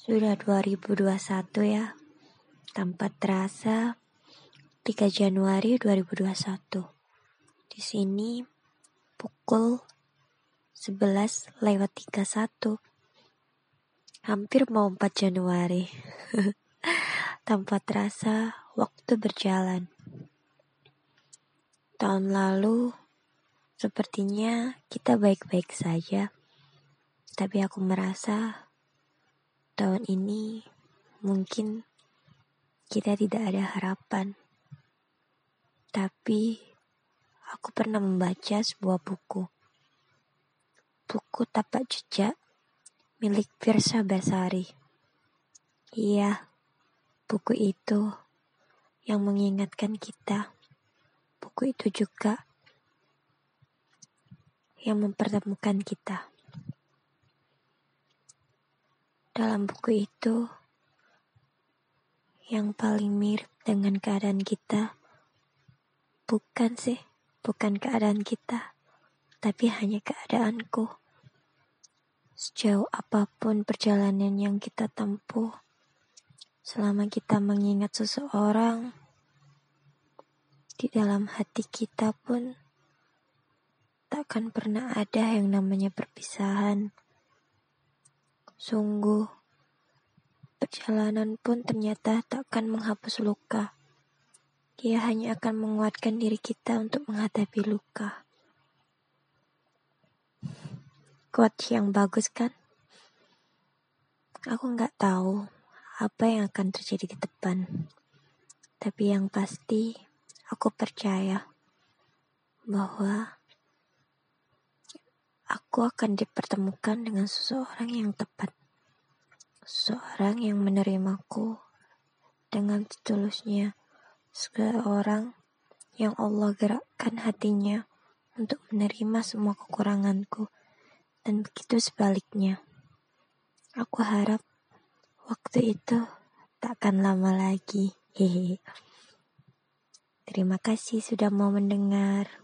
Sudah 2021 ya. Tanpa terasa 3 Januari 2021. Di sini pukul 11 lewat 31. Hampir mau 4 Januari. Tanpa terasa waktu berjalan. Tahun lalu sepertinya kita baik-baik saja. Tapi aku merasa tahun ini mungkin kita tidak ada harapan. Tapi aku pernah membaca sebuah buku. Buku Tapak Jejak milik Firsa Basari. Iya, buku itu yang mengingatkan kita. Buku itu juga yang mempertemukan kita. Dalam buku itu, yang paling mirip dengan keadaan kita bukan sih, bukan keadaan kita, tapi hanya keadaanku. Sejauh apa pun perjalanan yang kita tempuh, selama kita mengingat seseorang, di dalam hati kita pun takkan pernah ada yang namanya perpisahan. Sungguh, perjalanan pun ternyata takkan menghapus luka. Ia hanya akan menguatkan diri kita untuk menghadapi luka. Kuat yang bagus kan? Aku nggak tahu apa yang akan terjadi di depan. Tapi yang pasti, aku percaya bahwa aku akan dipertemukan dengan seseorang yang tepat. Seseorang yang menerimaku dengan setulusnya. Seseorang yang Allah gerakkan hatinya untuk menerima semua kekuranganku. Dan begitu sebaliknya. Aku harap waktu itu tak akan lama lagi. Hehe. Terima kasih sudah mau mendengar.